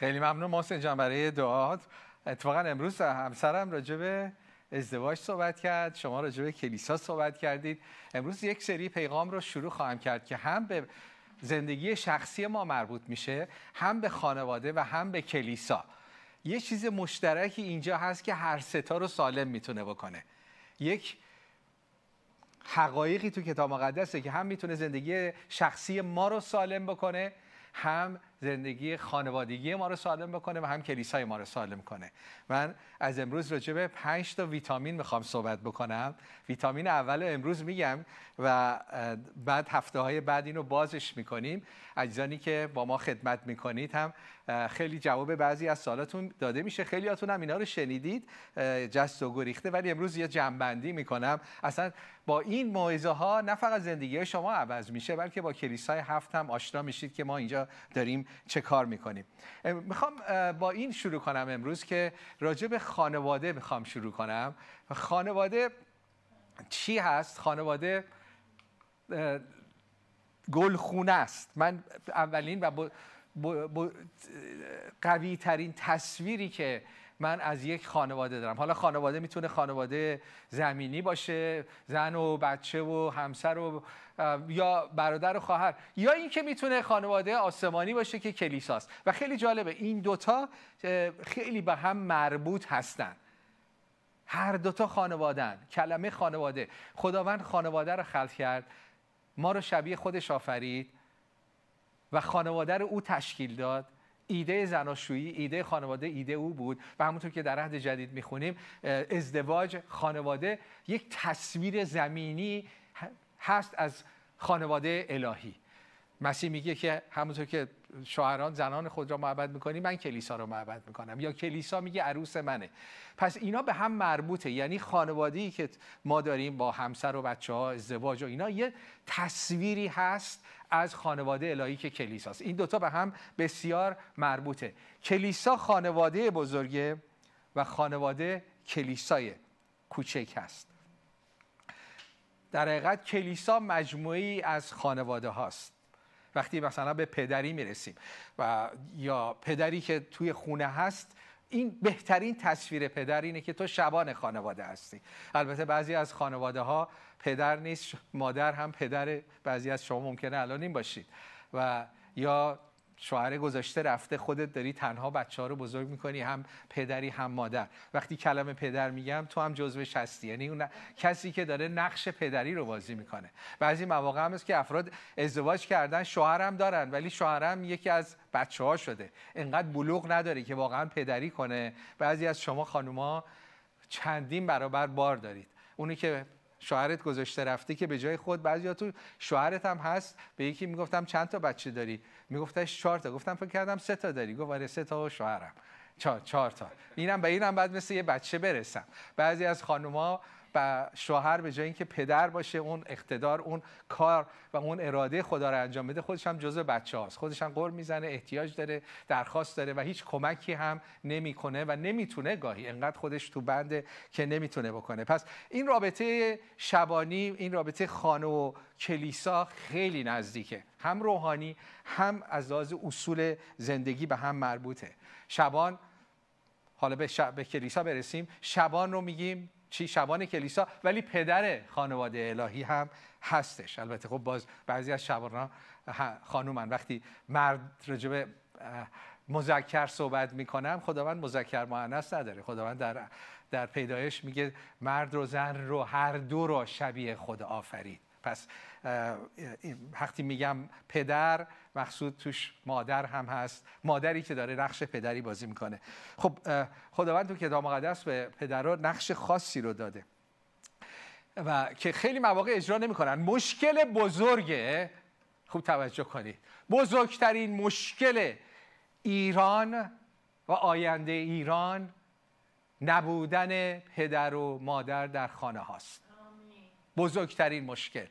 خیلی ممنون محسن جان برای دعات اتفاقا امروز همسرم راجع به ازدواج صحبت کرد. شما راجع به کلیسا صحبت کردید. امروز یک سری پیغام رو شروع خواهم کرد که هم به زندگی شخصی ما مربوط میشه هم به خانواده و هم به کلیسا. یه چیز مشترکی اینجا هست که هر ستا رو سالم می‌تونه بکنه. یک حقایقی تو کتاب مقدسه که هم می‌تونه زندگی شخصی ما رو سالم بکنه هم زندگی خانوادگی ما رو سالم بکنه و هم کلیسای ما رو سالم کنه. من از امروز راجع به پنج تا ویتامین می‌خوام صحبت بکنم. ویتامین اول امروز میگم و بعد هفته های بعد اینو بازش می‌کنیم. اجزانی که با ما خدمت می‌کنید هم خیلی جواب بعضی از سالاتون داده میشه. خیلی هاتون هم اینا رو شنیدید. جست و گریخته ولی امروز یه جنبندی می‌کنم. اصلا با این موعظه ها نه فقط زندگی شما عوض میشه بلکه با کلیسای هفت هم آشنا میشید که ما اینجا داریم چه کار می‌کنیم. می‌خوام با این شروع کنم امروز که راجع به خانواده می‌خوام شروع کنم. خانواده چی هست؟ خانواده گلخونه است. من اولین و قوی ترین تصویری که من از یک خانواده دارم. حالا خانواده می‌تونه خانواده زمینی باشه زن و بچه و همسر و یا برادر و خواهر. یا اینکه می‌تونه خانواده آسمانی باشه که کلیساست. و خیلی جالبه این دوتا خیلی به هم مربوط هستن. هر دوتا خانوادن کلمه خانواده. خداوند خانواده رو خلق کرد. ما رو شبیه خودش آفرید و خانواده رو او تشکیل داد. ایده زناشویی ایده خانواده ایده او بود و همونطور که در عهد جدید می‌خونیم ازدواج خانواده یک تصویر زمینی هست از خانواده الهی. مسیح میگه که همونطور که شوهران زنان خود را محبت می‌کنی من کلیسا رو محبت می‌کنم. یا کلیسا میگه عروس منه. پس اینا به هم مربوطه. یعنی خانواده‌ای که ما داریم با همسر و بچه ها ازدواج و اینا یه تصویری هست از خانواده الهی که کلیساست. این دوتا به هم بسیار مربوطه. کلیسا خانواده بزرگه و خانواده کلیسای کوچک هست. در حقیقت کلیسا مجموعی از خانواده هاست. وقتی مثلا به پدری می‌رسیم و یا پدری که توی خونه هست این بهترین تصویر پدر اینه که تو شبان خانواده هستی. البته بعضی از خانواده ها پدر نیست مادر هم پدر. بعضی از شما ممکنه الان این باشید. و یا شوهر گذاشته رفته خودت داری تنها بچه ها رو بزرگ می‌کنی هم پدری هم مادر. وقتی کلمه پدر میگم تو هم جزوش هستی یعنی اون کسی که داره نقش پدری رو بازی می‌کنه. بعضی مواقع هم است که افراد ازدواج کردن شوهر هم دارن ولی شوهر هم یکی از بچه ها شده. انقدر بلوغ نداره که واقعا پدری کنه. بعضی از شما خانوما چندین برابر بار دارید. اونی که شوهرت گذاشته رفته که به جای خود بعضی تو شوهرت هم هست به یکی می‌گفتم چند تا بچه داری؟ میگفتش چهار تا. گفتم فکر کردم سه تا داری. گفت آره سه تا و شوهرم. چهار, چهار تا. اینم به اینم بعد مثل یه بچه برسم. بعضی از خانوما و شوهر به جای اینکه پدر باشه اون اقتدار اون کار و اون اراده خدا رو انجام بده خودش هم جزء بچه هاست خودش هم قر می‌زنه احتیاج داره درخواست داره و هیچ کمکی هم نمی‌کنه و نمی‌تونه گاهی انقدر خودش تو بنده که نمی‌تونه بکنه. پس این رابطه شبانی این رابطه خانه و کلیسا خیلی نزدیکه. هم روحانی هم از لحاظ اصول زندگی به هم مربوطه. شبان حالا به, به کلیسا برسیم. شبان رو میگیم چی شبان کلیسا ولی پدر خانواده الهی هم هستش. البته خب باز بعضی از شبان خانومن. وقتی مرد رجب مذکر صحبت می‌کنم خداوند مذکر مؤنث نداره. خداوند در در پیدایش میگه مرد و زن رو هر دو رو شبیه خدا آفرید پس وقتی میگم پدر مقصود توش مادر هم هست. مادری که داره نقش پدری بازی می‌کنه. خب خداوند تو کتاب مقدس به پدرها نقش خاصی رو داده. و که خیلی مواقع اجرا نمی‌کنن. مشکل بزرگه. خوب توجه کنید. بزرگترین مشکل ایران و آینده ایران نبودن پدر و مادر در خانه هاست. بزرگترین مشکل.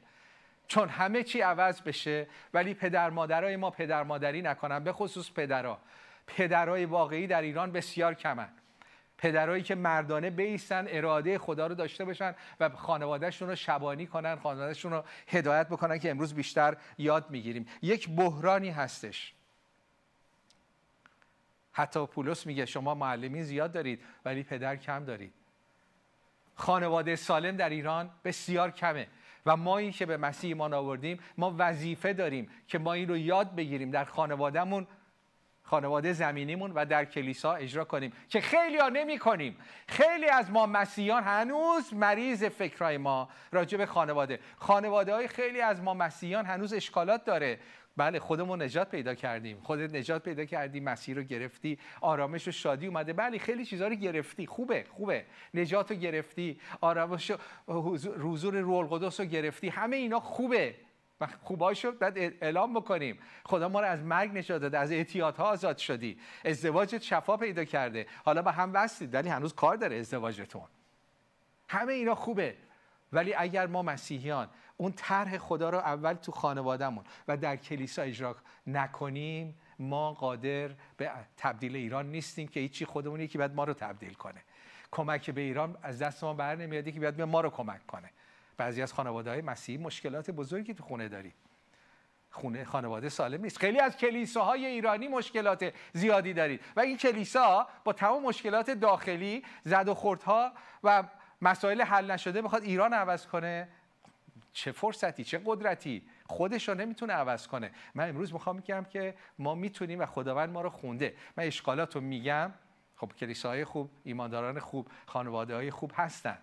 چون همه چی عوض بشه ولی پدر مادرای ما پدر مادری نکنن به خصوص پدرها پدرای واقعی در ایران بسیار کمن. پدرایی که مردانه بیستن اراده خدا رو داشته باشن و خانوادهشون رو شبانی کنن خانوادهشون رو هدایت بکنن که امروز بیشتر یاد می‌گیریم. یک بحرانی هستش. حتی پولس میگه شما معلمین زیاد دارید ولی پدر کم دارید. خانواده سالم در ایران بسیار کمه. و ما این که به مسیح ایمان آوردیم ما وظیفه داریم که ما این رو یاد بگیریم در خانوادهمون خانواده زمینیمون و در کلیسا اجرا کنیم که خیلی ها نمی کنیم. خیلی از ما مسیحیان هنوز مریض فکرهای ما راجع به خانواده. خانواده های خیلی از ما مسیحیان هنوز اشکالات داره. بله خودمون نجات پیدا کردیم. خودت نجات پیدا کردی مسیر رو گرفتی آرامش و شادی اومده. بله خیلی چیزها رو گرفتی. خوبه خوبه. نجات رو گرفتی آرامش حضور روح القدس رو گرفتی. همه اینا خوبه. و خوباشو بعد اعلام بکنیم. خدا ما رو از مرگ نجات داده از اعتیادها آزاد شدی. ازدواجت شفا پیدا کرده. حالا با هم وصلید ولی هنوز کار داره ازدواجتون. همه اینا خوبه. ولی اگر ما مسیحیان اون طرح خدا رو اول تو خانوادهمون و در کلیسا اجرا نکنیم ما قادر به تبدیل ایران نیستیم که هیچی خودمون یکی باید ما رو تبدیل کنه. کمک به ایران از دست ما بر نمیاد که بیاد ما رو کمک کنه. بعضی از خانواده های مسیحی مشکلات بزرگی تو خونه داریم. خونه خانواده سالم نیست. خیلی از کلیساهای ایرانی مشکلات زیادی دارید. و این کلیسا با تمام مشکلات داخلی زد و خوردها و مسائل حل نشده می‌خواد ایران عوض کنه. چه فرصتی چه قدرتی خودش رو نمی‌تونه عوض کنه. من امروز می‌خوام میگم که ما می‌تونیم و خداوند ما رو خونده. من اشکالات رو میگم. خب کلیساهای خوب ایمانداران خوب خانواده های خوب هستن.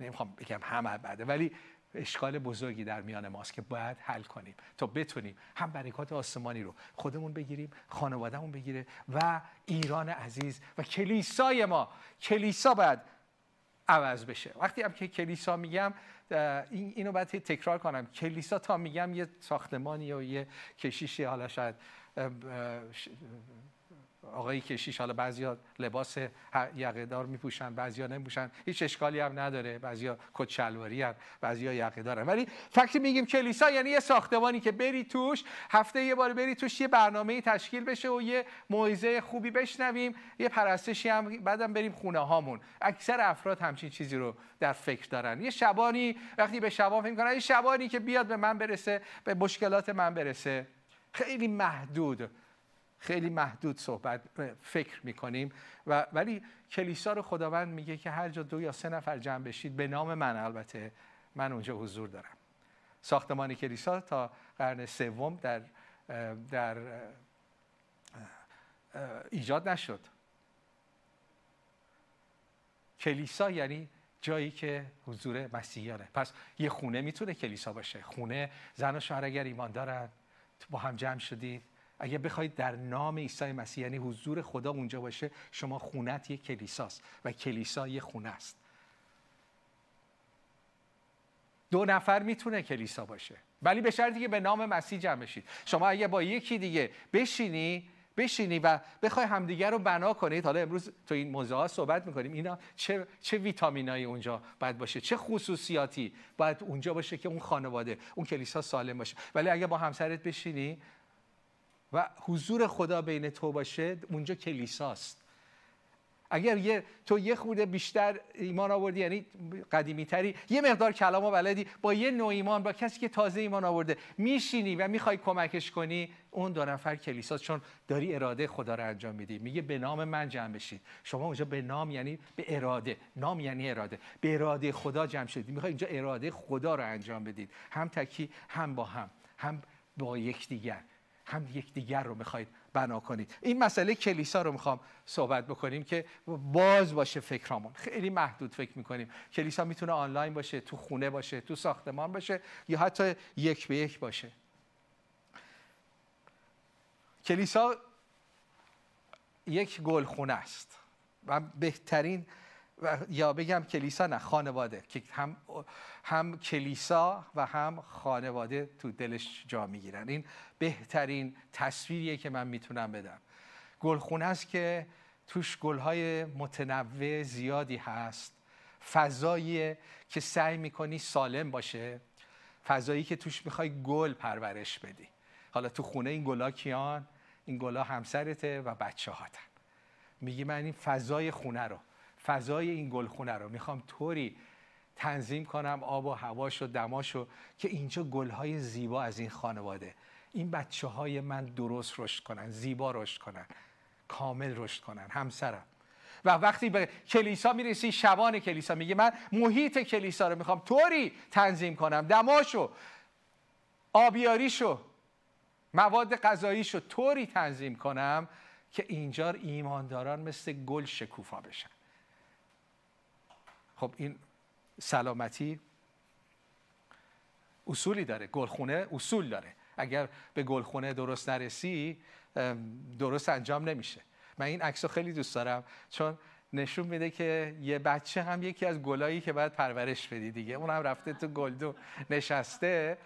نمی‌خوام بگم همه بده ولی اشکال بزرگی در میان ماست که باید حل کنیم. تا بتونیم هم برکات آسمانی رو خودمون بگیریم خانوادهمون بگیره و ایران عزیز و کلیسای ما. کلیسا باید عوض بشه. وقتی هم که کلیسا میگم اینو باید تکرار کنم. کلیسا تا میگم یه ساختمانی و یه کشیشی حالا شاید آقایی کشیش حالا بعضیا لباس یقه دار میپوشن بعضیا نمیپوشن هیچ اشکالی هم نداره. بعضیا کت شلواری هم بعضیا یقه دارن ولی فکر میگیم کلیسا یعنی یه ساختمانی که بری توش هفته یه بار بری توش یه برنامه تشکیل بشه و یه موعظه خوبی بشنویم. یه پرستشی هم بعدم بریم خونه هامون. اکثر افراد همچین چیزی رو در فکر دارن. یه شبانی وقتی به شبان فکر کنن یه شبانی که بیاد به من برسه به مشکلات من برسه. خیلی محدود خیلی محدود صحبت فکر می‌کنیم. و ولی کلیسا رو خداوند میگه که هر جا دو یا سه نفر جمع بشید به نام من البته من اونجا حضور دارم. ساختمان کلیسا تا قرن سوم در در ایجاد نشد. کلیسا یعنی جایی که حضور مسیحیانه. پس یه خونه می‌تونه کلیسا باشه. خونه زن و شوهر اگر ایمان دارن با هم جمع شدید. اگه بخواید در نام عیسی مسیح یعنی حضور خدا اونجا باشه شما خونت یک کلیساست و کلیسا یه خونه است. دو نفر می‌تونه کلیسا باشه. ولی به شرطی که به نام مسیح جمع بشید. شما اگه با یکی دیگه بشینی بشینی و بخوای همدیگه رو بنا کنید حالا امروز تو این موضوع ها صحبت می‌کنیم. اینا چه چه ویتامینایی اونجا باید باشه؟ چه خصوصیاتی باید اونجا باشه که اون خانواده اون کلیسا سالم باشه؟ ولی اگه با همسرت بشینی و حضور خدا بین تو باشه اونجا کلیساست. اگر یه تو یه خورده بیشتر ایمان آوردی یعنی قدیمی تری یه مقدار کلام و بلدی با یه نوع ایمان با کسی که تازه ایمان آورده میشینی و می‌خوای کمکش کنی اون دو نفر کلیساست چون داری اراده خدا رو انجام میدی. میگه به نام من جمع بشید شما اونجا به نام یعنی به اراده. نام یعنی اراده. به اراده خدا جمع شدید. می‌خوای اینجا اراده خدا رو انجام بدید. هم تکی هم با هم. هم با یکدیگر. هم دیگر رو می‌خواید بنا کنید این مسئله کلیسا رو می‌خوام صحبت بکنیم که باز باشه فکرامون. خیلی محدود فکر می‌کنیم. کلیسا می‌تونه آنلاین باشه تو خونه باشه تو ساختمان باشه یا حتی یک به یک باشه. کلیسا یک گلخونه است و بهترین یا بگم کلیسا نه خانواده که هم هم کلیسا و هم خانواده تو دلش جا می‌گیرن. این بهترین تصویریه که من می‌تونم بدم. گلخونه است که توش گلهای متنوع زیادی هست. فضایی که سعی می‌کنی سالم باشه. فضایی که توش می‌خوای گل پرورش بدی. حالا تو خونه این گلا کیان؟ این گلا همسرته و بچه هاتن میگی من این فضای خونه رو فضای این گلخونه رو می‌خوام طوری تنظیم کنم آب و هواش و دماشو که اینجا گلهای زیبا از این خانواده. این بچه های من درست رشد کنن زیبا رشد کنن کامل رشد کنن همسرم. و وقتی به کلیسا می‌رسی شبان کلیسا میگه من محیط کلیسا رو می‌خوام طوری تنظیم کنم دماشو آبیاریشو مواد غذاییشو طوری تنظیم کنم که اینجا ایمانداران مثل گل شکوفا بشن. خب این سلامتی اصولی داره. گلخونه اصول داره. اگر به گلخونه درست نرسی درست انجام نمیشه. من این عکس خیلی دوست دارم چون نشون میده که یه بچه هم یکی از گلایی که باید پرورش بدی دیگه. اون هم رفته تو گلدون نشسته.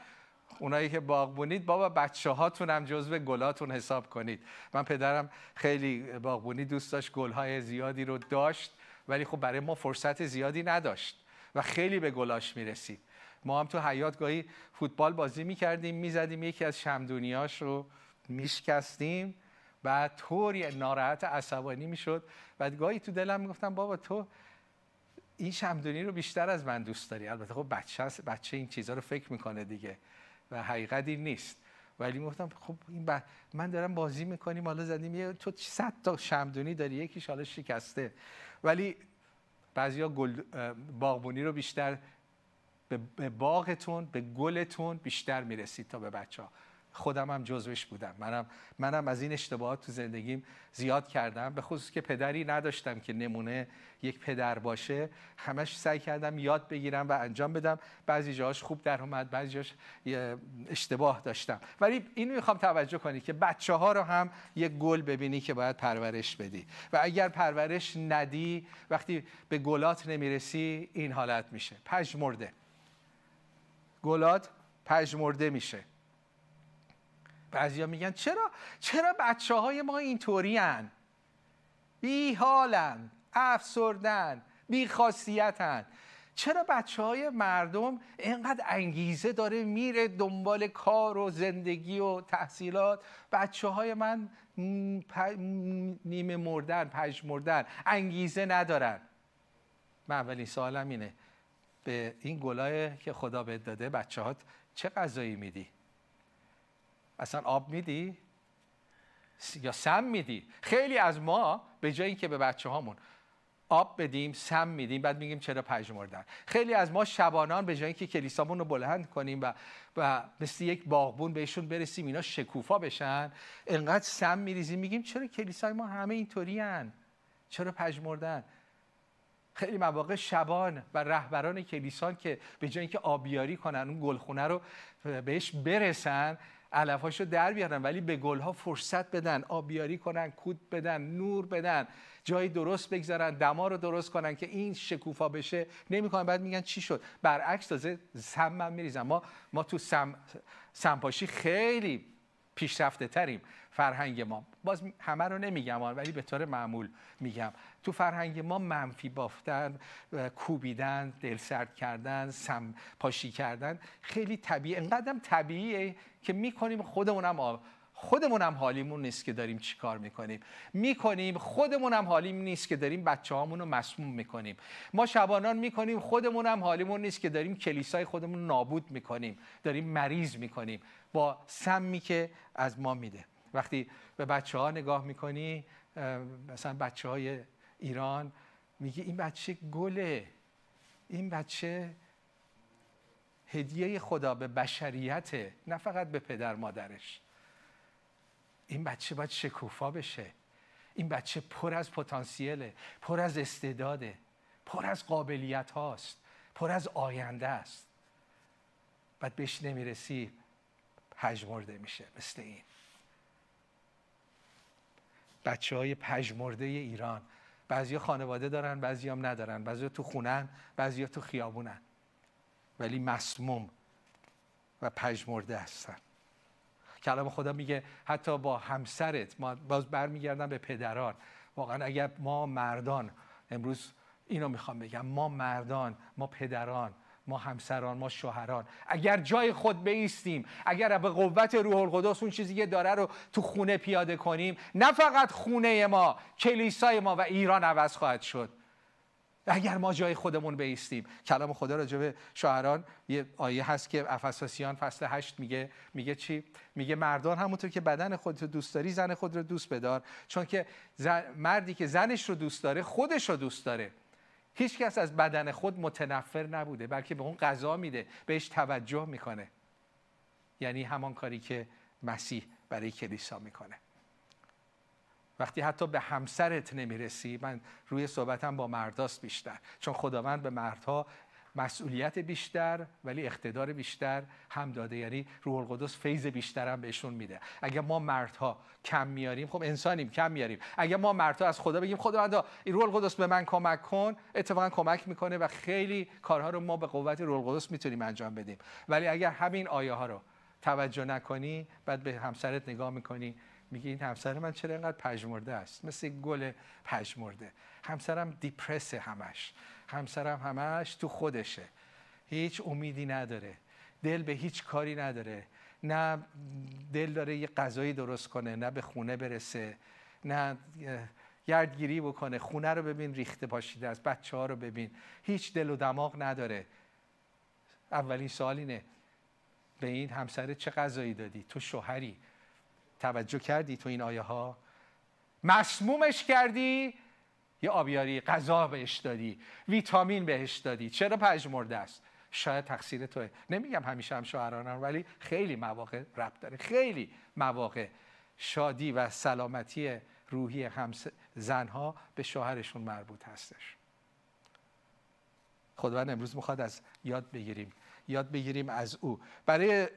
اونایی که باغبونید بابا بچه هاتون هم جزو گلاتون حساب کنید. من پدرم خیلی باغبونی دوست داشت گلهای زیادی رو داشت. ولی خب برای ما فرصت زیادی نداشت و خیلی به گلاش می‌رسید. ما هم تو حیات گاهی فوتبال بازی می‌کردیم می‌زدیم یکی از شمدونیاش رو میشکستیم بعد طوری ناراحت عصبانی می‌شد. و گاهی تو دلم می‌گفتم بابا تو این شمدونی رو بیشتر از من دوست داری. البته خب بچه بچه این چیزها رو فکر می‌کنه دیگه و حقیقت این نیست. ولی گفتم خب این من دارم بازی می‌کنیم حالا زدیم یه تو صد تا شمدونی داری یکیش حالا شکسته. ولی بعضیا گل باغبونی رو بیشتر به باغتون به گلتون بیشتر می‌رسید تا به بچه ها خودم هم جزوش بودم. منم منم از این اشتباهات تو زندگیم زیاد کردم. به خصوص که پدری نداشتم که نمونه یک پدر باشه. همش سعی کردم یاد بگیرم و انجام بدم. بعضی جاهاش خوب در اومد بعضی جاش اشتباه داشتم. ولی اینو می‌خوام توجه کنی که بچه ها رو هم یک گل ببینی که باید پرورش بدی. و اگر پرورش ندی وقتی به گلات نمی‌رسی این حالت میشه. پژمرده. گلات پژمرده میشه. بعضیا میگن چرا؟ چرا بچه های ما اینطوری هن؟ بی حالن افسردن بی خاصیتن چرا بچه های مردم اینقدر انگیزه داره میره دنبال کار و زندگی و تحصیلات؟ بچه های من نیمه مردن پنج مردن انگیزه ندارن. من اولین سوالم اینه به این گلای که خدا بهت داده بچه هات چه غذایی میدی؟ اصلا آب میدی؟ یا سم میدی؟ خیلی از ما به جای اینکه به بچه هامون آب بدیم سم میدیم بعد میگیم چرا پژمردن. خیلی از ما شبانان به جای اینکه کلیسامون رو بلند کنیم و و مثل یک باغبون بهشون برسیم اینا شکوفا بشن انقدر سم میریزیم میگیم چرا کلیسای ما همه اینطوری چرا پژمردن؟ خیلی مواقع شبان و رهبران کلیسان که به جای اینکه آبیاری کنن اون گلخونه رو بهش برسن علفاشو در بیارن ولی به گلها فرصت بدن آبیاری کنن کود بدن نور بدن جایی درست بگذارن دما رو درست کنن که این شکوفا بشه. نمی‌کنن. بعد میگن چی شد؟ برعکس تازه سم من میریزن. ما ما تو سم سمپاشی خیلی پیشرفته تریم فرهنگ ما. باز همه رو نمیگم ولی به طور معمول میگم. تو فرهنگ ما منفی بافتن کوبیدن دل سرد کردن سم پاشی کردن خیلی طبیعی انقدرم طبیعیه که می‌کنیم خودمونم خودمونم حالیمون نیست که داریم چیکار می‌کنیم. می‌کنیم خودمونم حالیم نیست که داریم بچه رو مسموم می‌کنیم. ما شبانان می‌کنیم خودمونم حالیمون نیست که داریم کلیسای خودمون نابود می‌کنیم. داریم مریض می‌کنیم. با سمی که از ما میده. وقتی به بچه ها نگاه می‌کنی مثلا بچه های ایران میگه این بچه گله. این بچه هدیه خدا به بشریت نه فقط به پدر مادرش. این بچه باید شکوفا بشه. این بچه پر از پتانسیله پر از استعداده پر از قابلیت هاست پر از آینده است. بعد بهش نمی‌رسی پژمرده میشه مثل این. بچه های پژمرده ایران بعضی خانواده دارن بعضی هم ندارن. بعضی تو خونن بعضی تو خیابونن. ولی مسموم و پژمرده هستن. کلام خدا میگه حتی با همسرت ما باز برمیگردم به پدران. واقعا اگر ما مردان امروز اینو می‌خوام بگم ما مردان ما پدران ما همسران ما شوهران اگر جای خود بیستیم اگر به قوت روح القدس اون چیزی که داره رو تو خونه پیاده کنیم نه فقط خونه ما کلیسای ما و ایران عوض خواهد شد. اگر ما جای خودمون بیستیم. کلام خدا راجع به شوهران یه آیه هست که افساسیان فصل 8 میگه میگه چی؟ میگه مردان همونطور که بدن خودت رو دوست داری زن خود رو دوست بدار. چون که مردی که زنش رو دوست داره خودش رو دوست داره. هیچ کس از بدن خود متنفر نبوده بلکه به اون غذا میده بهش توجه می‌کنه. یعنی همان کاری که مسیح برای کلیسا می‌کنه. وقتی حتی به همسرت نمی‌رسی من روی صحبتم با مرداست بیشتر. چون خداوند به مردها مسئولیت بیشتر ولی اقتدار بیشتر هم داده. یعنی روح القدس فیض بیشتر هم بهشون میده. اگر ما مردها کم میاریم خب انسانیم کم میاریم. اگر ما مردها از خدا بگیم خداوندا این روح القدس به من کمک کن. اتفاقا کمک می‌کنه و خیلی کارها رو ما به قوت روح القدس می‌تونیم انجام بدیم. ولی اگر همین آیه ها رو توجه نکنی بعد به همسرت نگاه می‌کنی میگه این همسر من چرا اینقدر پژمرده است؟ مثل گل پژمرده. همسرم دیپرس همش. همسرم همش تو خودشه. هیچ امیدی نداره. دل به هیچ کاری نداره. نه دل داره یه غذایی درست کنه نه به خونه برسه نه گردگیری بکنه. خونه رو ببین ریخته پاشیده است بچه ها رو ببین. هیچ دل و دماغ نداره. اولین سوال اینه به این همسر چه غذایی دادی؟ تو شوهری. توجه کردی تو این آیه ها مسمومش کردی؟ یه آبیاری غذا بهش دادی ویتامین بهش دادی. چرا پژمرده است؟ شاید تقصیر توه. نمیگم همیشه هم شوهرانم ولی خیلی مواقع ربط داره. خیلی مواقع شادی و سلامتی روحی هم زنها به شوهرشون مربوط هستش. خداوند امروز می‌خواد از یاد بگیریم یاد بگیریم از او. برای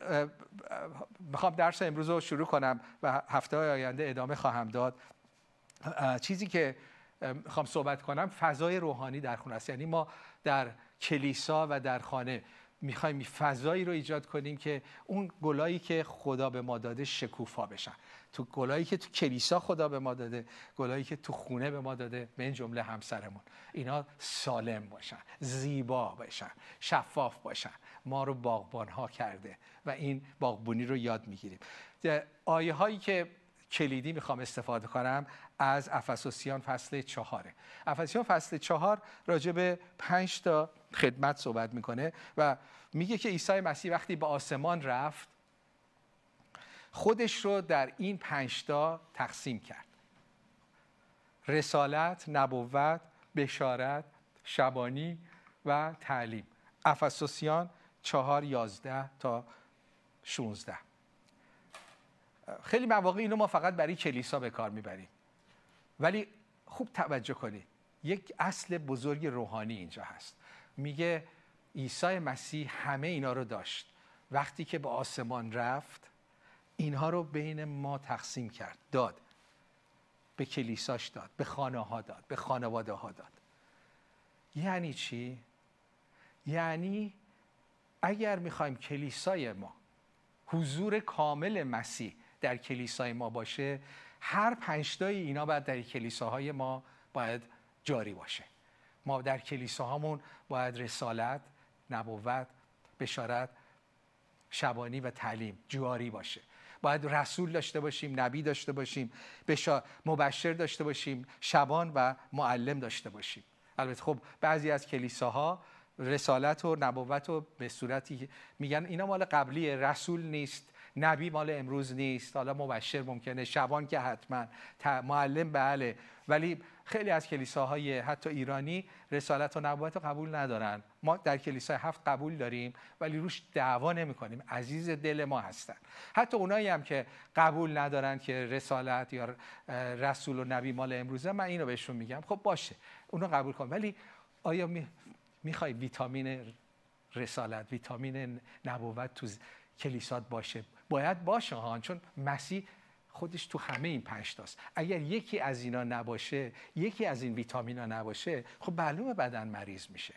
می‌خوام درس امروز رو شروع کنم و هفته آینده ادامه خواهم داد. چیزی که می‌خوام صحبت کنم فضای روحانی در خونه است. یعنی ما در کلیسا و در خانه می‌خوایم فضایی رو ایجاد کنیم که اون گلایی که خدا به ما داده شکوفا بشن. تو گلایی که تو کلیسا خدا به ما داده گلایی که تو خونه به ما داده به این جمله همسرمون. اینا سالم باشن زیبا باشن شفاف باشن. ما رو باغبان ها کرده و این باغبونی رو یاد می‌گیریم. آیه هایی که کلیدی می‌خوام استفاده کنم از افسوسیان فصل چهاره افسوسیان فصل چهار راجع به پنج تا خدمت صحبت می‌کنه و میگه که عیسی مسیح وقتی به آسمان رفت خودش رو در این پنجتا تقسیم کرد. رسالت، نبوت، بشارت، شبانی و تعلیم. افسوسیان چهار یازده تا شونزده. خیلی مواقع اینو ما فقط برای کلیسا به کار می‌بریم. ولی خوب توجه کنید یک اصل بزرگ روحانی اینجا هست. میگه عیسی مسیح همه اینا رو داشت. وقتی که به آسمان رفت اینها رو بین ما تقسیم کرد داد. به کلیساش داد به خانه ها داد به خانواده ها داد. یعنی چی؟ یعنی اگر می‌خوایم کلیسای ما حضور کامل مسیح در کلیسای ما باشه هر پنجتای اینا باید در کلیساهای ما باید جاری باشه. ما در کلیساهامون باید رسالت نبوت بشارت شبانی و تعلیم جاری باشه. باید رسول داشته باشیم نبی داشته باشیم بشا... مبشر داشته باشیم شبان و معلم داشته باشیم. البته خب بعضی از کلیساها رسالت و نبوت و به صورتی میگن اینا مال قبلی رسول نیست نبی مال امروز نیست. حالا مبشر ممکنه شبان که حتما. معلم بله. ولی خیلی از کلیساهای حتی ایرانی رسالت و نبوت رو قبول ندارن. ما در کلیسای هفت قبول داریم ولی روش دعوا نمی کنیم عزیز دل ما هستن. حتی اونایی هم که قبول ندارن که رسالت یا رسول و نبی مال امروزه من اینو بهشون میگم. خب باشه اونو قبول کن. ولی آیا می‌خوای ویتامین رسالت ویتامین نبوت تو کلیسات باشه؟ باید باشه ها چون مسیح خودش تو همه این پنج تاست. اگر یکی از اینا نباشه یکی از این ویتامینا نباشه خب معلومه بدن مریض میشه.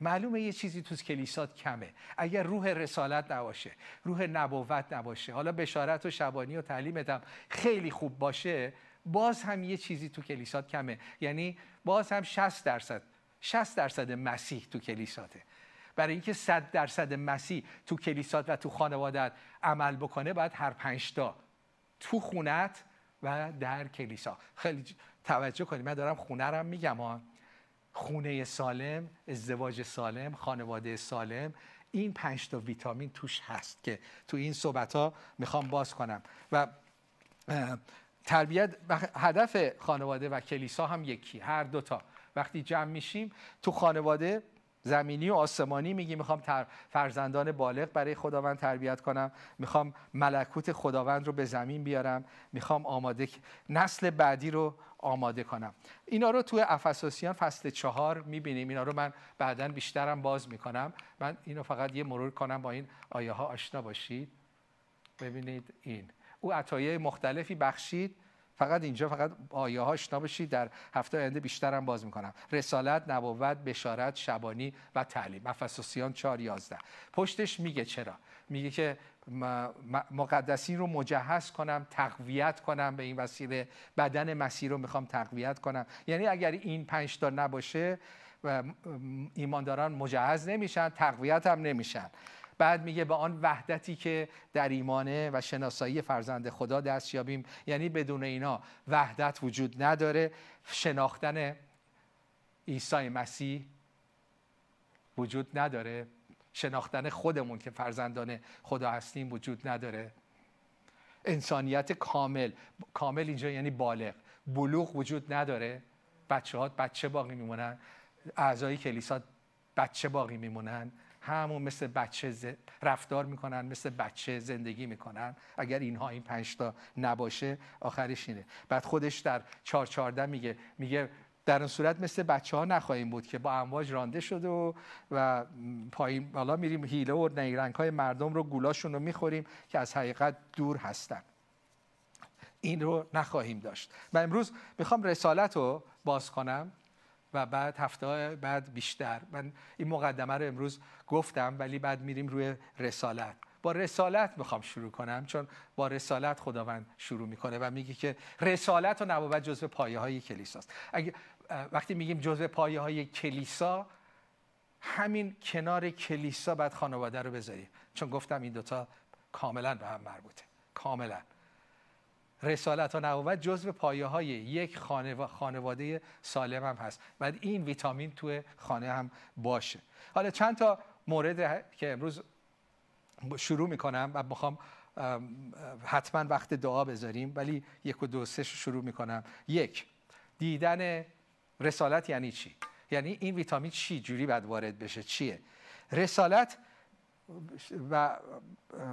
معلومه یه چیزی تو کلیسات کمه. اگر روح رسالت نباشه روح نبوت نباشه حالا بشارت و شبانی و تعلیمت هم خیلی خوب باشه باز هم یه چیزی تو کلیسات کمه. یعنی باز هم 60 درصد 60 درصد مسیح تو کلیساته. برای اینکه 100 درصد مسیح تو کلیسات و تو خانوادت عمل بکنه باید هر پنج تا تو خونت و در کلیسا. خیلی توجه کنید من دارم خونه رو میگم ها خونه سالم ازدواج سالم خانواده سالم این پنج تا ویتامین توش هست که تو این صحبت ها می‌خوام باز کنم. و تربیت هدف خانواده و کلیسا هم یکی هر دوتا. وقتی جمع میشیم تو خانواده زمینی و آسمانی میگی می‌خوام فرزندان بالغ برای خداوند تربیت کنم می‌خوام ملکوت خداوند رو به زمین بیارم می‌خوام آماده نسل بعدی رو آماده کنم. اینا رو توی افساسیان فصل چهار می‌بینیم. اینا رو من بعدا بیشترم باز می‌کنم. من اینو فقط یه مرور کنم با این آیه ها آشنا باشید. ببینید این. او عطایه مختلفی بخشید. فقط اینجا فقط آیه ها آشنا در هفته آینده بیشترم باز می‌کنم. رسالت نبوت بشارت شبانی و تعلیم. افسوسیان 4 11 پشتش میگه چرا؟ میگه که مقدسین رو مجهز کنم تقویت کنم به این وسیله. بدن مسیر رو می‌خوام تقویت کنم. یعنی اگر این پنج تا نباشه و ایمانداران مجهز نمیشن تقویت هم نمیشن. بعد میگه به آن وحدتی که در ایمانه و شناسایی فرزند خدا دست یابیم. یعنی بدون اینا وحدت وجود نداره. شناختن عیسی مسیح وجود نداره. شناختن خودمون که فرزندان خدا هستیم وجود نداره. انسانیت کامل. کامل اینجا یعنی بالغ. بلوغ وجود نداره. بچه ها بچه باقی میمونن. اعضای کلیسا بچه باقی میمونن. همون مثل بچه رفتار می‌کنن مثل بچه زندگی می‌کنن. اگر اینها این پنج تا نباشه آخرش اینه. بعد خودش در چهار چارده میگه میگه در اون صورت مثل بچه ها نخواهیم بود که با امواج رانده شده و, و پایین بالا میریم هیله و نیرنگ های مردم رو گولاشون رو می‌خوریم که از حقیقت دور هستن. این رو نخواهیم داشت. و امروز می‌خوام رسالت رو باز کنم. و بعد هفته بعد بیشتر. من این مقدمه رو امروز گفتم ولی بعد میریم روی رسالت. با رسالت می‌خوام شروع کنم چون با رسالت خداوند شروع می‌کنه و میگه که رسالت و نبوت جزو پایه های کلیساست. اگه وقتی میگیم جزو پایه های کلیسا همین کنار کلیسا بعد خانواده رو بذاریم. چون گفتم این دوتا کاملا به هم مربوطه. کاملا. رسالت و نبوت جزو پایه های یک خانواده سالم هم هست. بعد این ویتامین توی خانه هم باشه. حالا چند تا مورد که امروز شروع می‌کنم و می‌خوام حتما وقت دعا بذاریم ولی یک و دو سه شروع می‌کنم. یک دیدن رسالت یعنی چی؟ یعنی این ویتامین چی جوری باید وارد بشه؟ چیه؟ رسالت و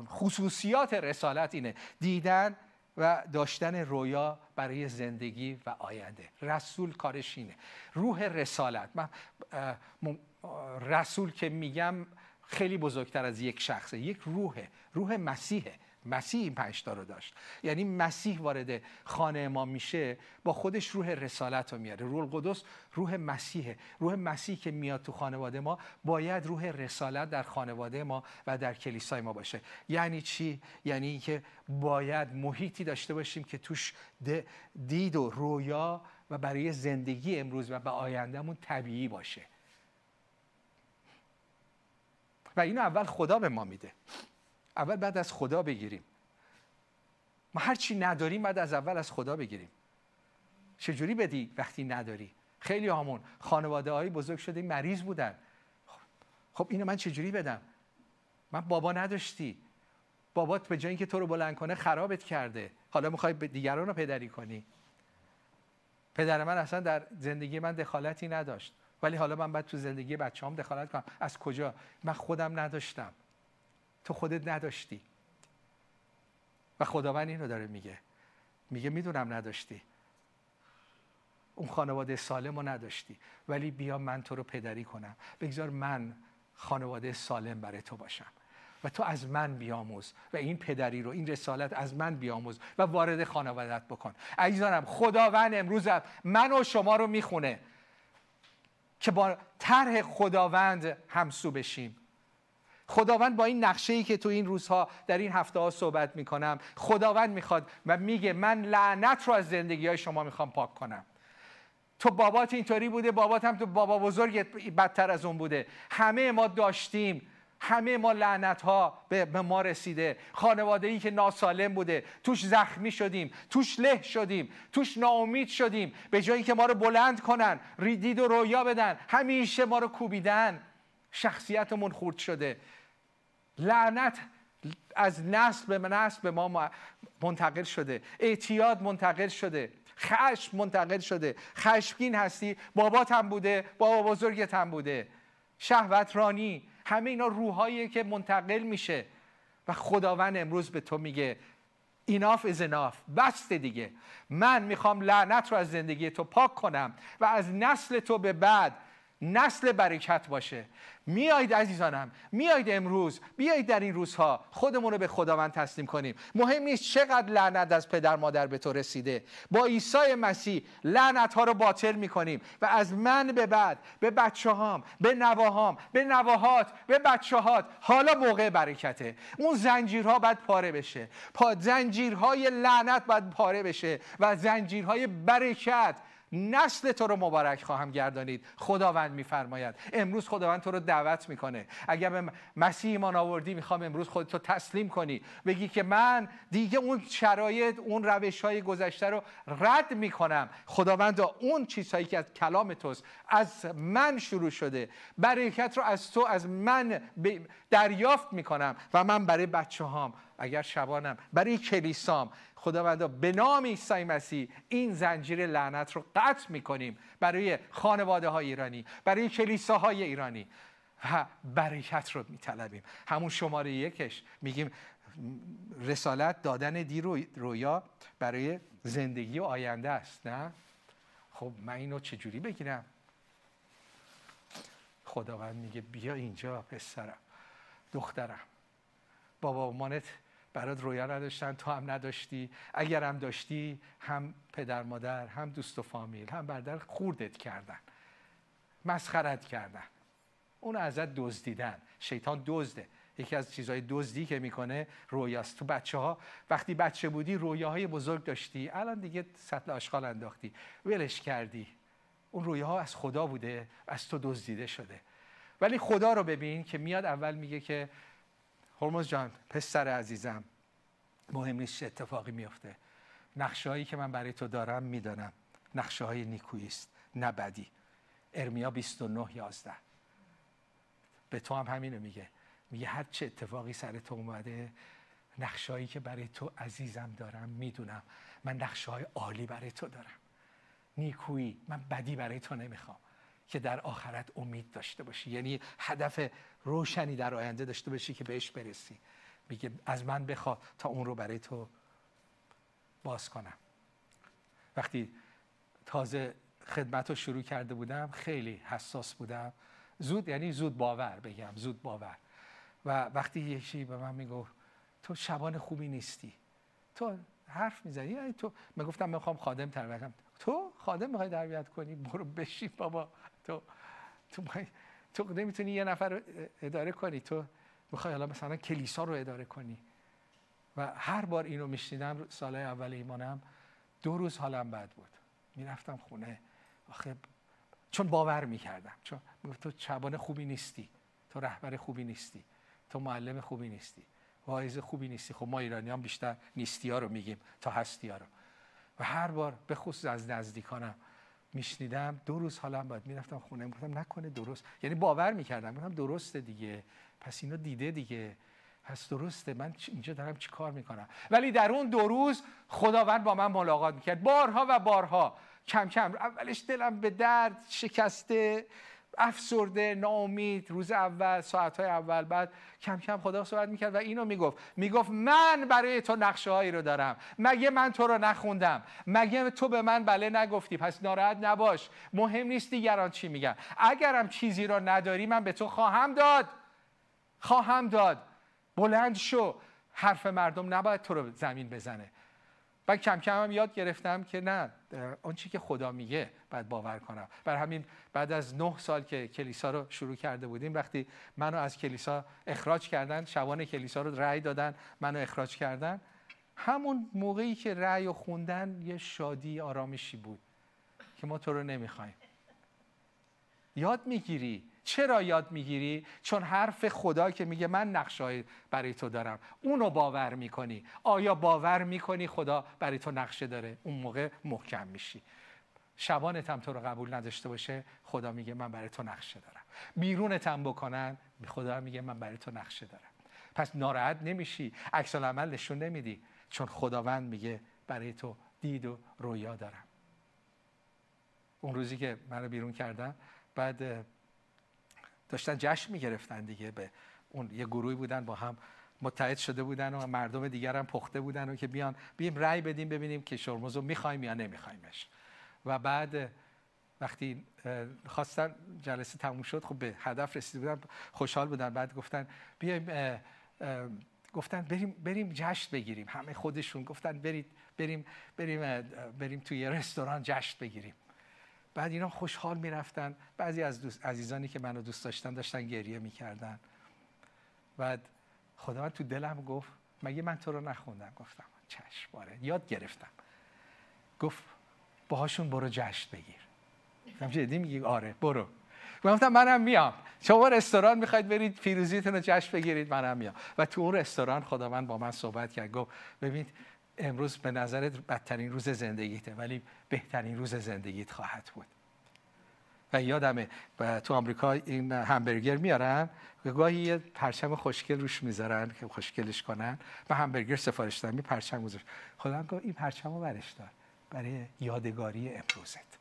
خصوصیات رسالت اینه. دیدن و داشتن رویا برای زندگی و آینده. رسول کارش اینه. روح رسالت. من رسول که میگم خیلی بزرگتر از یک شخصه. یک روحه. روح مسیحه. مسیح این پنجتا رو داشت. یعنی مسیح وارد خانه ما میشه با خودش روح رسالت رو میاره. روح القدس روح مسیحه. روح مسیح که میاد تو خانواده ما باید روح رسالت در خانواده ما و در کلیسای ما باشه. یعنی چی؟ یعنی که باید محیطی داشته باشیم که توش دید و رویا و برای زندگی امروز و به آیندهمون طبیعی باشه. و اینو اول خدا به ما میده. اول بعد از خدا بگیریم. ما هر چی نداریم بعد از اول از خدا بگیریم. چجوری بدی وقتی نداری؟ خیلی همون خانواده های بزرگ شده مریض بودن. خب اینو من چجوری بدم؟ من بابا نداشتی. بابات به جای اینکه تو رو بلند کنه خرابت کرده. حالا می‌خوای دیگران رو پدری کنی. پدر من اصلا در زندگی من دخالتی نداشت. ولی حالا من باید تو زندگی بچه هم دخالت کنم. از کجا؟ من خودم نداشتم. تو خودت نداشتی. و خداوند اینو داره میگه. میگه می‌دونم نداشتی. اون خانواده سالم رو نداشتی. ولی بیا من تو رو پدری کنم. بگذار من خانواده سالم برای تو باشم. و تو از من بیاموز. و این پدری رو این رسالت از من بیاموز. و وارد خانوادت بکن. عزیزانم خداوند امروز من و شما رو می‌خونه. که با طرح خداوند همسو بشیم. خداوند با این نقشه ای که تو این روزها در این هفته ها صحبت می‌کنم خداوند می‌خواد و میگه من لعنت رو از زندگی های شما می‌خوام پاک کنم. تو بابات اینطوری بوده بابات هم تو بابا بزرگ بدتر از اون بوده. همه ما داشتیم. همه ما لعنت ها به ما رسیده. خانواده ای که ناسالم بوده توش زخمی شدیم توش له شدیم توش ناامید شدیم. به جایی که ما رو بلند کنن ریدید و رویا بدن. همیشه ما رو کوبیدن. شخصیتمون خورد شده. لعنت از نسل به نسل به ما منتقل شده. اعتیاد منتقل شده. خشم منتقل شده. خشمگین هستی. بابات هم بوده. بابا بزرگت هم بوده. شهوت رانی همه اینا روحایی که منتقل میشه. و خداوند امروز به تو میگه ایناف از اناف بست دیگه. من می‌خوام لعنت رو از زندگی تو پاک کنم و از نسل تو به بعد نسل برکت باشه. میایید عزیزانم میایید امروز بیایید در این روزها خودمون رو به خداوند تسلیم کنیم. مهم نیست چقدر لعنت از پدر مادر به تو رسیده. با عیسی مسیح لعنت ها رو باطل می‌کنیم و از من به بعد به بچه هام به نواهام به نواهات به بچه هات حالا موقع برکته. اون زنجیرها باید پاره بشه. پا زنجیرهای لعنت باید پاره بشه و زنجیرهای برکت نسل تو رو مبارک خواهم گردانید. خداوند میفرماید. امروز خداوند تو رو دعوت می‌کنه. اگر به مسیح ایمان آوردی می‌خوام امروز خودت تسلیم کنی. بگی که من دیگه اون شرایط اون روش های گذشته رو رد می‌کنم. خداوند اون چیزهایی که از کلام توست از من شروع شده. برکت رو از تو از من دریافت می‌کنم و من برای بچه هام اگر شبانم. برای کلیسام. خداوندا به نام عیسی مسیح این زنجیر لعنت رو قطع می‌کنیم برای خانواده های ایرانی برای کلیساهای ایرانی. و برکت رو میطلبیم. همون شماره یکش میگیم رسالت دادن دی رویا برای زندگی و آینده است نه؟ خب من اینو چجوری بگیرم؟ خداوند میگه بیا اینجا پسرم دخترم. بابا مانت برات رویا نداشتن تو هم نداشتی. اگر هم داشتی هم پدر مادر هم دوست و فامیل هم برادر خوردت کردن مسخرت کردن. اون ازت دزدیدن. شیطان دزده. یکی از چیزهای دزدی که می‌کنه رویاست. تو بچه ها وقتی بچه بودی رویاهای بزرگ داشتی. الان دیگه سطل آشغال انداختی. ولش کردی. اون رویاها از خدا بوده از تو دزدیده شده. ولی خدا رو ببین که میاد اول میگه که هرمز جان پسر عزیزم مهم نیست چه اتفاقی میفته. نقشه هایی که من برای تو دارم می‌دانم. نقشه های نیکویی است نه بدی. ارمیا 29 11 به تو هم همینو میگه. میگه هر چه اتفاقی سر تو اومده هایی که برای تو عزیزم دارم می‌دونم. من نقشه های عالی برای تو دارم. نیکویی من بدی برای تو نمی‌خوام. که در آخرت امید داشته باشی. یعنی هدف روشنی در آینده داشته باشی که بهش برسی. میگه از من بخوا تا اون رو برای تو باز کنم. وقتی تازه خدمت رو شروع کرده بودم خیلی حساس بودم. زود یعنی زود باور بگم زود باور. و وقتی یکی به من می‌گفت تو شبان خوبی نیستی. تو حرف می‌زنی؟ یعنی تو می‌گفتم می‌خوام خادم تربیت تو خادم می‌خوای تربیت کنی؟ برو بشین بابا. تو تو تو نمی‌تونی یه نفر رو اداره کنی. تو می‌خوای حالا مثلا کلیسا رو اداره کنی. و هر بار اینو میشنیدم سال اول ایمانم دو روز حالم بد بود. می‌رفتم خونه. آخه چون باور می‌کردم. چون تو چبان خوبی نیستی. تو رهبر خوبی نیستی. تو معلم خوبی نیستی. واعظ خوبی نیستی. خب ما ایرانی هم بیشتر نیستی ها رو میگیم. تا هستی ها رو. و هر بار به خصوص از نزدیکانم میشنیدم. دو روز حالم بد می‌رفتم خونه. گفتم نکنه درست. یعنی باور می‌کردم. گفتم درسته دیگه. پس اینو دیده دیگه. پس درسته. من اینجا دارم چی کار می‌کنم؟ ولی در اون دو روز خداوند با من ملاقات می‌کرد. بارها و بارها. کم کم. اولش دلم به درد شکسته. افسرده ناامید روز اول ساعتهای اول بعد کم کم خدا صحبت می‌کرد و اینو می‌گفت. می‌گفت من برای تو نقشه هایی رو دارم. مگه من تو رو نخوندم؟ مگه تو به من بله نگفتی؟ پس ناراحت نباش. مهم نیست دیگران چی میگن. اگرم چیزی رو نداری من به تو خواهم داد. خواهم داد. بلند شو. حرف مردم نباید تو رو زمین بزنه. و کم کم هم یاد گرفتم که نه اون چی که خدا میگه باید باور کنم. بر همین بعد از نه سال که کلیسا رو شروع کرده بودیم وقتی منو از کلیسا اخراج کردن شبان کلیسا رو رأی دادن منو اخراج کردن همون موقعی که رأی و خوندن یه شادی آرامشی بود که ما تو رو نمی‌خوایم. یاد می‌گیری. چرا یاد می‌گیری؟ چون حرف خدا که میگه من نقشه برای تو دارم. اونو باور می‌کنی. آیا باور می‌کنی خدا برای تو نقشه داره؟ اون موقع محکم میشی. شبانت هم تو رو قبول نداشته باشه. خدا میگه من برای تو نقشه دارم. بیرونت هم بکنن خدا میگه من برای تو نقشه دارم. پس ناراحت نمیشی. عکس عمل نشون نمیدی. چون خداوند میگه برای تو دید و رویا دارم. اون روزی که منو بیرون کردن بعد داشتن جشن می‌گرفتن دیگه به اون یه گروهی بودن با هم متحد شده بودن و مردم دیگر هم پخته بودن و که بیان بیم رأی بدیم ببینیم که شرموز رو می‌خوایم یا نمیخوایمش. و بعد وقتی خواستن جلسه تموم شد خب به هدف رسیده بودن خوشحال بودن. بعد گفتن بیایم گفتن بریم بریم جشن بگیریم. همه خودشون گفتن برید بریم بریم بریم توی رستوران جشن بگیریم. بعد اینا خوشحال می‌رفتن. بعضی از دوست، عزیزانی که منو دوست داشتن داشتن گریه می‌کردن. بعد خدا تو دلم گفت مگه من تو رو نخوندم؟ گفتم چشم باره یاد گرفتم. گفت باهاشون برو جشن بگیر. گفتم جدی میگی؟ آره برو. گفتم منم میام. شما رستوران می‌خواید برید پیروزیتون رو جشن بگیرید منم میام. و تو اون رستوران خداوند با من صحبت کرد. گفت ببین امروز به نظرت بدترین روز زندگیته ولی بهترین روز زندگیت خواهد بود. و یادمه تو آمریکا این همبرگر میارن و گاهی یه پرچم خوشگل روش می‌ذارن که خوشگلش کنن و همبرگر سفارش دادن می پرچم گذاشت. خدا گفت این پرچم رو برش دار. برای یادگاری امروزت.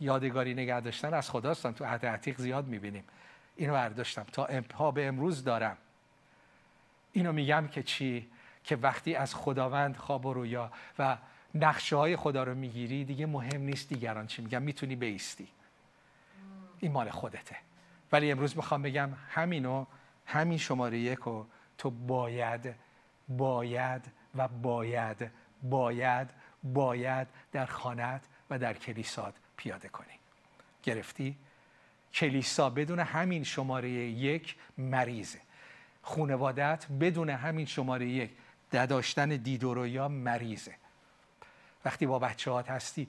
یادگاری نگه داشتن از خداستن تو عهد عتیق زیاد می‌بینیم. اینو برداشتم. تا پا به امروز دارم. اینو میگم که چی؟ که وقتی از خداوند خواب و رویا و نقشه های خدا رو می‌گیری دیگه مهم نیست دیگران چی میگم می‌تونی بیستی. این مال خودته. ولی امروز می‌خوام بگم همینو همین شماره یک و تو باید باید و باید باید باید در خانت و در کلیسات پیاده کنی. گرفتی؟ کلیسا بدون همین شماره یک مریضه. خونوادت بدون همین شماره یک داشتن دید و رویا مریضه. وقتی با بچه هات هستی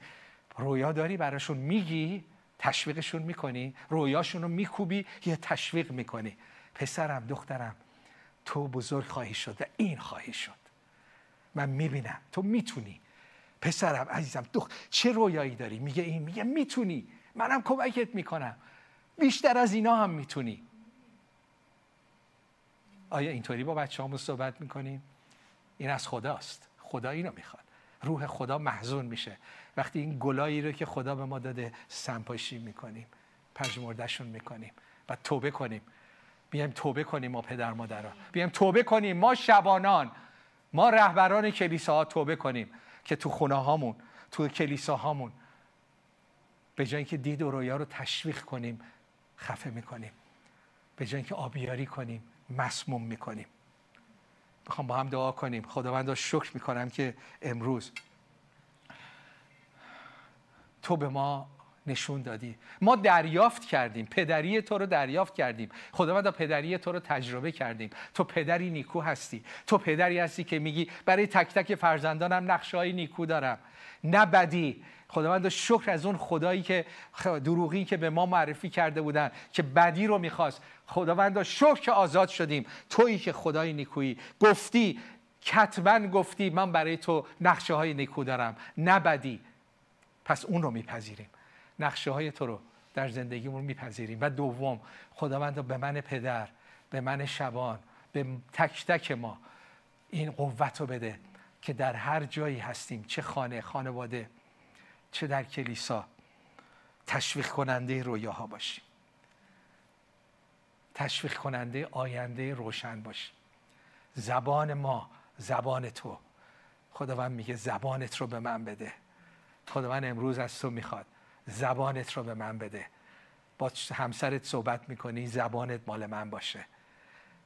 رویا داری براشون میگی تشویقشون می‌کنی رویاشون رو میکوبی یا تشویق می‌کنی. پسرم دخترم تو بزرگ خواهی شد و این خواهی شد. من می‌بینم. تو می‌تونی. پسرم عزیزم دخ... چه رویایی داری؟ میگه این میگه می‌تونی. منم کمکت می‌کنم. بیشتر از اینا هم می‌تونی. آیا اینطوری با بچه همون صحبت می‌کنیم؟ این از خداست. خدا اینو می‌خواد. روح خدا محزون میشه. وقتی این گلایی رو که خدا به ما داده سنپاشی می‌کنیم پژمردهشون می‌کنیم و توبه کنیم. بیایم توبه کنیم ما پدر مادرها بیایم توبه کنیم ما شبانان. ما رهبران کلیساها توبه کنیم که تو خونه هامون تو کلیسا هامون به جای اینکه دید و رویا رو تشویق کنیم خفه می‌کنیم. به جای اینکه آبیاری کنیم مسموم می‌کنیم. می‌خوام با هم دعا کنیم. خداوند شکر می‌کنم که امروز تو به ما نشون دادی. ما دریافت کردیم. پدری تو رو دریافت کردیم. خداوند پدری تو رو تجربه کردیم. تو پدری نیکو هستی. تو پدری هستی که میگی برای تک تک فرزندانم نقشه های نیکو دارم. نه بدی خداوند شکر از اون خدایی که دروغی که به ما معرفی کرده بودن که بدی رو می‌خواست. خداوند شکر که آزاد شدیم. تویی که خدای نیکویی. گفتی کتبا گفتی من برای تو نقشه های نیکو دارم. نه بدی. پس اون رو میپذیریم. نقشه های تو رو در زندگیمون میپذیریم. و دوم خداوند به من پدر به من شبان به تک تک ما این قوت رو بده که در هر جایی هستیم چه خانه خانواده چه در کلیسا تشویق کننده رویاها باشیم تشویق کننده آینده روشن باشیم زبان ما زبان تو. خداوند میگه زبانت رو به من بده. خداوند امروز از تو می‌خواد. زبانت رو به من بده. با همسرت صحبت می‌کنی زبانت مال من باشه.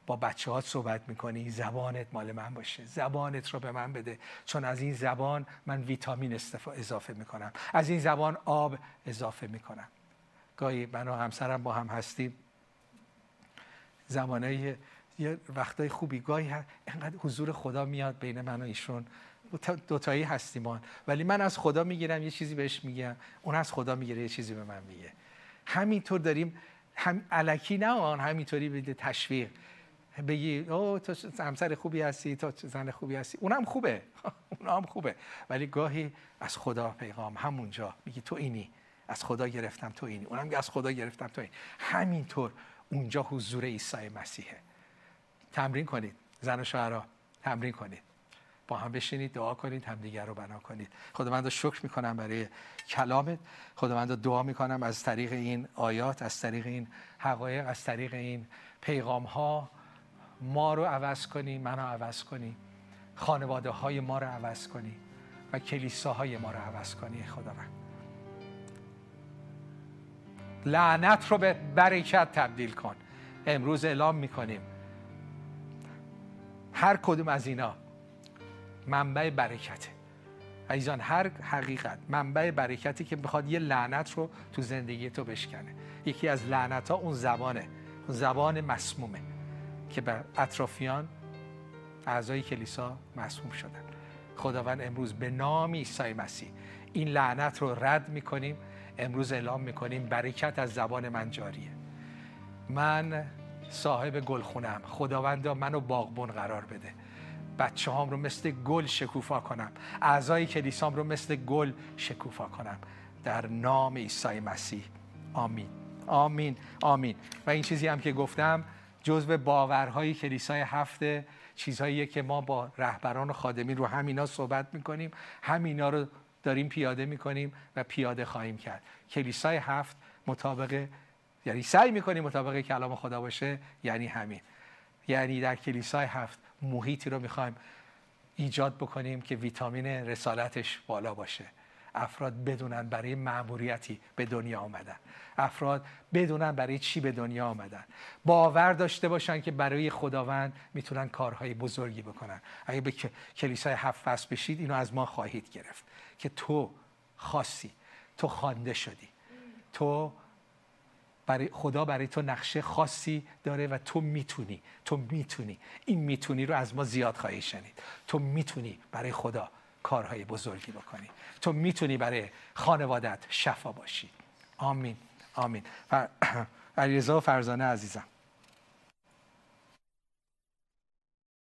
با بچه ها صحبت می‌کنی زبانت مال من باشه زبانت رو به من بده. چون از این زبان من ویتامین اضافه می‌کنم. از این زبان آب اضافه می‌کنم. گاهی من و همسرم با هم هستیم. زمانه یه وقتای خوبی. گاهی اینقدر حضور خدا میاد بین من و ایشون. دوتایی هستیم ولی من از خدا می‌گیرم یه چیزی بهش میگم. اون از خدا می‌گیره یه چیزی به من میگه. همینطور داریم هم علکی نه آن همینطوری بده تشویق. بگی او تو همسر خوبی هستی تو زن خوبی هستی. اونم خوبه. اونم خوبه. ولی گاهی از خدا پیغام همونجا میگی تو اینی. از خدا گرفتم تو اینی. اونم از خدا گرفتم تو این همینطور اونجا حضور عیسی مسیحه. تمرین کنید زن و شوهرها تمرین کنید. با هم بشینید دعا کنید همدیگر رو بنا کنید. خداوند شکر می‌کنم برای کلامت. خداوند دعا می‌کنم از طریق این آیات از طریق این حقایق از طریق این پیغام ها ما رو عوض کنی منو عوض کنی. خانواده های ما رو عوض کنی و کلیساهای ما رو عوض کنی خداوند. لعنت رو به برکت تبدیل کن. امروز اعلام می‌کنیم. هر کدوم از اینا منبع برکته. عزیزان هر حقیقت منبع برکتی که بخواد یه لعنت رو تو زندگی تو بشکنه. یکی از لعنت ها اون زبانه. اون زبان مسمومه. که به اطرافیان اعضای کلیسا مسموم شدن. خداوند امروز به نام عیسی مسیح این لعنت رو رد می‌کنیم. امروز اعلام می‌کنیم برکت از زبان من جاریه. من صاحب گلخونم. خداوند منو باغبون قرار بده. بچه هام رو مثل گل شکوفا کنم. اعضای کلیسام رو مثل گل شکوفا کنم. در نام عیسی مسیح. آمین. آمین. آمین. و این چیزی هم که گفتم جزو باورهای کلیسای هفته چیزهایی که ما با رهبران و خادمین رو همینا صحبت می‌کنیم همینا رو داریم پیاده می‌کنیم و پیاده خواهیم کرد. کلیسای هفت مطابق یعنی سعی می‌کنیم مطابق کلام خدا باشه یعنی همین. یعنی در کلیسای هفت محیطی رو می‌خوایم ایجاد بکنیم که ویتامین رسالتش بالا باشه. افراد بدونن برای معموریتی به دنیا آمدن. افراد بدونن برای چی به دنیا آمدن. باور داشته باشن که برای خداوند می‌تونن کارهای بزرگی بکنن. اگه به کلیسای هفت فصل بشید اینو از ما خواهید گرفت که تو خاصی تو خوانده شدی. تو برای خدا برای تو نقشه خاصی داره و تو می‌تونی تو می‌تونی. این می‌تونی رو از ما زیاد خواهی شنید. تو می‌تونی برای خدا کارهای بزرگی بکنی. تو می‌تونی برای خانوادت شفا باشی. آمین. آمین. و علیرضا فرزانه عزیزم.